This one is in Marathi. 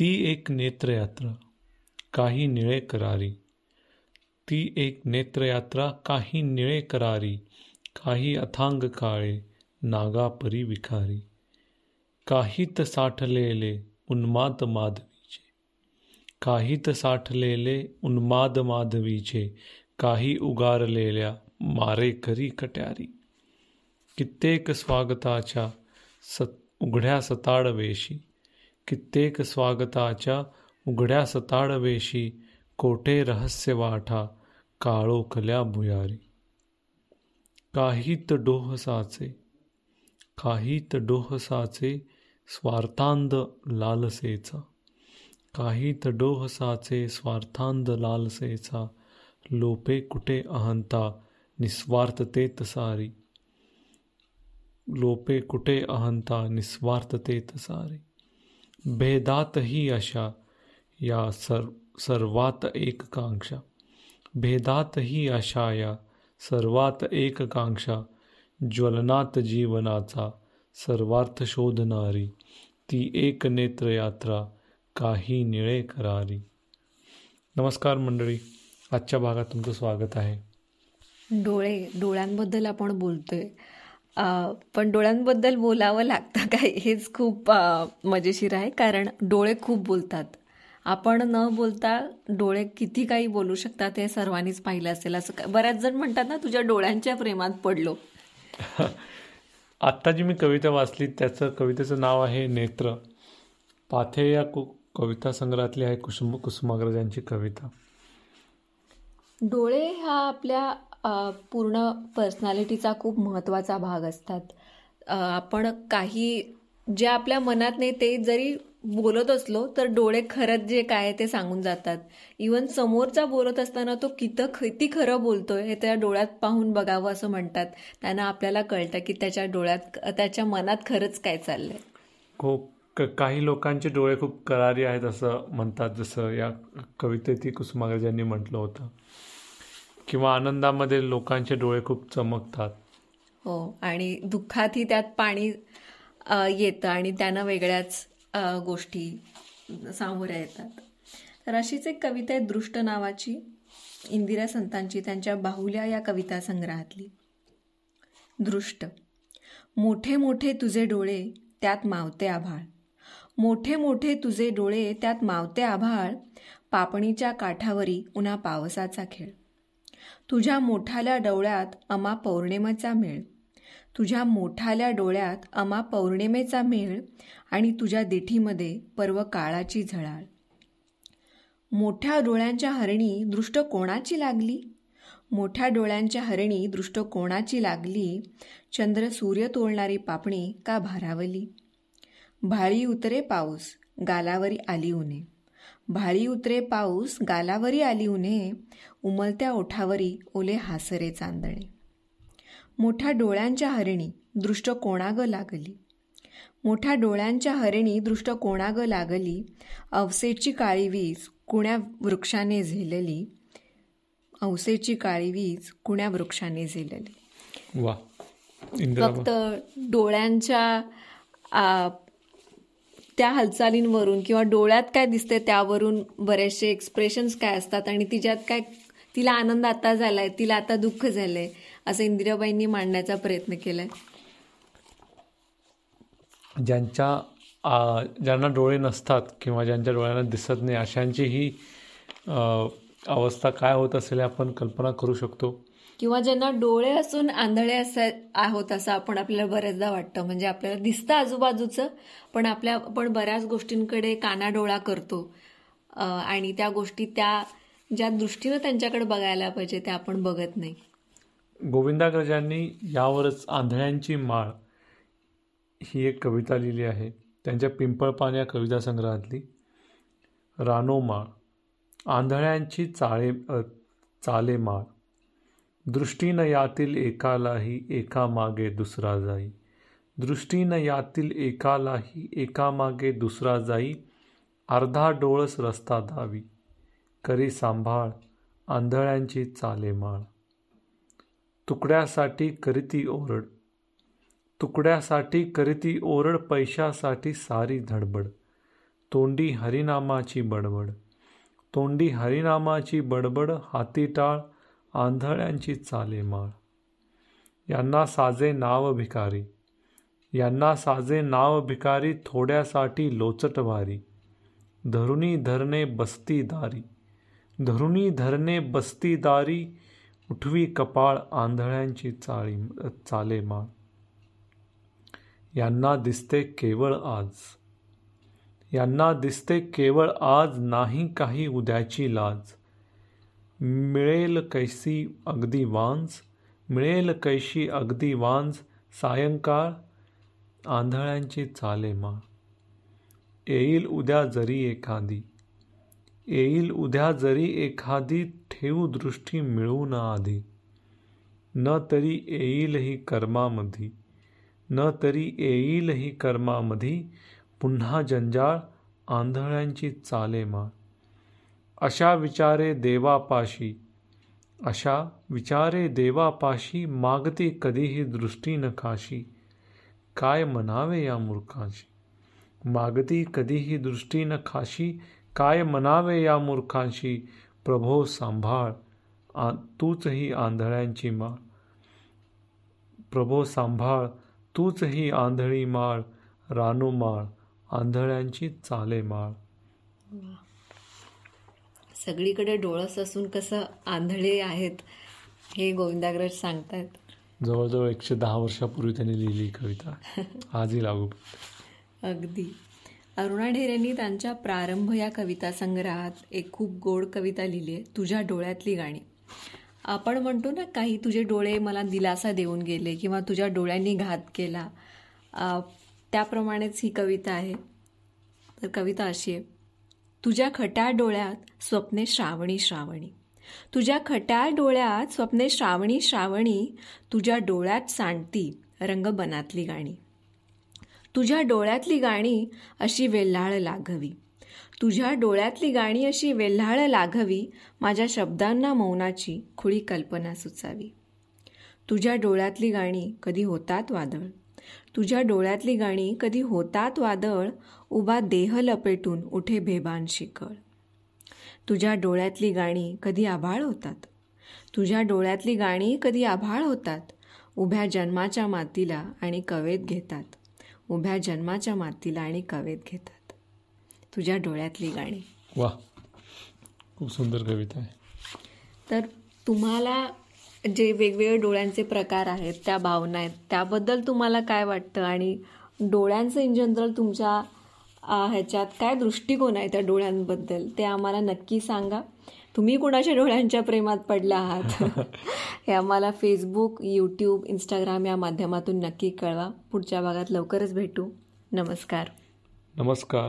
ती एक नेत्रयात्रा काही निळे करारी. ती एक नेत्रयात्रा काही निळे करारी. काही अथांग काळे नागापरी विखारी काहीत साठलेले उन्माद माधवीचे. काहीत साठलेले उन्माद माधवीचे. काही उगारलेल्या मारेकरी कट्यारी. कित्येक स्वागताच्या सत उघड्या सताडवेशी कित्येक स्वागताच्या उघड्या सताडवेशी कोठे रहस्य वाठा काळोखल्या भुयारी. काहीत डोहसाचे काहीत डोहसाचे स्वार्थांध लालसेचा. काहीत डोहसाचे स्वार्थांध लालसेचा लोपे कुठे अहंता निस्वार्थतेत सारी. लोपे कुठे अहंता निस्वार्थतेत सारी. भेदातही अशा या सर सर्वात एककांक्षा भेदातही अशा या सर्वात एकांक्षा. ज्वलनात जीवनाचा सर्वार्थ शोधणारी ती एक नेत्रयात्रा काही निळे करारी. नमस्कार मंडळी आजच्या भागात तुमचं स्वागत आहे. डोळे डोळ्यांबद्दल आपण बोलतोय. पण डोळ्यांबद्दल बोलावं लागतं काय हेच खूप मजेशीर आहे. कारण डोळे खूप बोलतात. आपण न बोलता डोळे किती काही बोलू शकतात हे सर्वांनीच पाहिलं असेल. असं बऱ्याच जण म्हणतात ना तुझ्या डोळ्यांच्या प्रेमात पडलो. आत्ता जी मी कविता वाचली त्याचं कवितेचं नाव आहे नेत्र. पाथे या कविता संग्रहातली आहे कुसुम कुसुमाग्रजांची कविता. डोळे हा आपल्या पूर्ण पर्सनॅलिटीचा खूप महत्त्वाचा भाग असतात. आपण काही जे आपल्या मनात नाही ते जरी बोलत असलो तर डोळे खरंच जे काय ते सांगून जातात. इवन समोरचा बोलत असताना तो कितं किती खरं बोलतोय हे त्या डोळ्यात पाहून बघावं असं म्हणतात. त्यांना आपल्याला कळतं की त्याच्या डोळ्यात त्याच्या मनात खरंच काय चाललंय. खूप काही लोकांचे डोळे खूप करारी आहेत असं म्हणतात. जसं या कवितेत कुसुमाग्रजांनी म्हटलं होतं. किंवा आनंदामध्ये लोकांचे डोळे खूप चमकतात. हो आणि दुःखातही त्यात पाणी येतं आणि त्यानं वेगळ्याच गोष्टी सामोऱ्या येतात. तर अशीच एक कविता आहे दृष्ट नावाची इंदिरा संतांची त्यांच्या बाहुल्या या कविता संग्रहातली. दृष्ट. मोठे मोठे तुझे डोळे त्यात मावते आभाळ. मोठे मोठे तुझे डोळे त्यात मावते आभाळ. पापणीच्या काठावरी उन्हा पावसाचा खेळ. तुझ्या मोठाल्या डोळ्यात अमा पौर्णिमेचा मेळ. तुझ्या मोठाल्या डोळ्यात अमा पौर्णिमेचा मेळ आणि तुझ्या दिठीमध्ये पर्व काळाची झळाळ. मोठ्या डोळ्यांच्या हरणी दृष्ट कोणाची लागली? मोठ्या डोळ्यांच्या हरणी दृष्ट कोणाची लागली? चंद्र सूर्य तोळणारी पापणी का भारावली? भाळी उतरे पाऊस गालावरी आली उने भाळी उतरे पाऊस गालावरी आली उने उमलत्या ओठावरी ओले हासरे चांदणे. मोठ्या डोळ्यांच्या हरिणी दृष्ट कोणाग लागली? मोठ्या डोळ्यांच्या हरिणी दृष्ट कोणाग लागली? अवसेची काळी वीज कुण्या वृक्षाने झेलली? अवसेची काळी वीज कुण्या वृक्षाने झेलली? वा. फक्त डोळ्यांच्या त्या हालचालींवरून किंवा डोळ्यात काय दिसते त्यावरून बरेचसे एक्सप्रेशन्स काय असतात आणि तिच्यात काय तिला आनंद आता झालाय तिला आता दुःख झालंय असं इंदिराबाईंनी मांडण्याचा प्रयत्न केलाय. ज्यांच्या ज्यांना डोळे नसतात किंवा ज्यांच्या डोळ्यांना दिसत नाही अशांची ही अवस्था काय होत असेल आपण कल्पना करू शकतो. किंवा ज्यांना डोळे असून आंधळे असा आहोत असं आपण आपल्याला बऱ्याचदा वाटतं. म्हणजे आपल्याला दिसतं आजूबाजूचं पण आपल्या आपण बऱ्याच गोष्टींकडे कानाडोळा करतो. आणि त्या गोष्टी त्या ज्या दृष्टीनं त्यांच्याकडे बघायला पाहिजे त्या आपण बघत नाही. गोविंदाग्रजांनी यावरच आंधळ्यांची माळ ही एक कविता लिहिली आहे. त्यांच्या पिंपळपान या कविता संग्रहातली. रानो माळ आंधळ्यांची चाळे चाले माळ दृष्टीनं यातील एकालाही एकामागे दुसरा जाई. दृष्टीनं यातील एकालाही एकामागे दुसरा जाई. अर्धा डोळस रस्ता धावी. करी सांभाळ आंधळ्यांची चाले माळ तुकड्यासाठी करीती ओरड. तुकड्यासाठी करीती ओरड पैशासाठी सारी धडबड. तोंडी हरिनामाची बडबड. तोंडी हरिनामाची बडबड हाती टाळ आंधळ्यांची चालेमाळ. यांना साजे नाव भिकारी. यांना साजे नाव भिकारी थोड्यासाठी लोचट भारी धरुणी धरणे बसती दारी. धरुणी धरणे बसती दारी उठवी कपाळ आंधळ्यांची चाळी चालेमाळ. यांना दिसते केवळ आज. यांना दिसते केवळ आज नाही काही उद्याची लाज. मिळेल कैसी अगदी वांज मिळेल कैशी अगदी वांज सायंकाळ आंधळ्यांची चाले मा. येईल उद्या जरी एखादी येईल उद्या जरी एखादी ठेवू दृष्टी मिळू ना आधी. न तरी येईलही कर्मामधी न तरी येईलही कर्मामधी पुन्हा जंजाळ आंधळ्यांची चाले मा. अशा विचारे देवापाशी अशा विचारे देवापाशी मागती कधीही दृष्टी न खाशी. काय म्हणावे या मूर्खांशी? मागती कधीही दृष्टी न खाशी काय म्हणावे या मूर्खांशी? प्रभो सांभाळ आ तूच ही आंधळ्यांची माळ. प्रभो सांभाळ तूच ही आंधळी माळ रानो माळ आंधळ्यांची चाले माळ. सगळीकडे डोळस असून कसं आंधळे आहेत हे गोविंदाग्रज सांगतायत. जवळजवळ एकशे दहा वर्षापूर्वी त्यांनी लिहिली कविता. आजही लागू. अगदी. अरुणा ढेरेंनी त्यांच्या प्रारंभ या कविता संग्रहात एक खूप गोड कविता लिहिली आहे तुझ्या डोळ्यातली गाणी. आपण म्हणतो ना काही तुझे डोळे मला दिलासा देऊन गेले किंवा तुझ्या डोळ्यांनी घात केला. त्याप्रमाणेच ही कविता आहे. तर कविता अशी आहे. तुझ्या खट्या डोळ्यात स्वप्ने श्रावणी श्रावणी. तुझ्या खट्या डोळ्यात स्वप्ने श्रावणी श्रावणी. तुझ्या डोळ्यात सांडती रंगबनातली गाणी. तुझ्या डोळ्यातली गाणी अशी वेल्हाळ लाघवी. तुझ्या डोळ्यातली गाणी अशी वेल्हाळ लाघवी माझ्या शब्दांना मौनाची खुळी कल्पना सुचावी. तुझ्या डोळ्यातली गाणी कधी होतात वादळ? तुझ्या डोळ्यातली गाणी कधी होतात वादळ? उभा देह लपेटून उठे बेभान शिकळ. तुझ्या डोळ्यातली गाणी कधी आभाळ होतात? तुझ्या डोळ्यातली गाणी कधी आभाळ होतात? उभ्या जन्माच्या मातीला आणि कवेत घेतात. उभ्या जन्माच्या मातीला आणि कवेत घेतात. तुझ्या डोळ्यातली गाणी. वा खूप सुंदर कविता आहे. तर तुम्हाला जे वेगवेगळे डोळ्यांचे प्रकार आहेत त्या भावना आहेत त्याबद्दल तुम्हाला काय वाटतं? आणि डोळ्यांचं इन जनरल तुमच्या ह्याच्यात काय दृष्टिकोन आहे त्या डोळ्यांबद्दल ते आम्हाला नक्की सांगा. तुम्ही कुणाच्या डोळ्यांच्या प्रेमात पडला आहात? हे आम्हाला फेसबुक यूट्यूब इंस्टाग्राम या माध्यमातून नक्की कळवा. पुढच्या भागात लवकरच भेटू. नमस्कार. नमस्कार.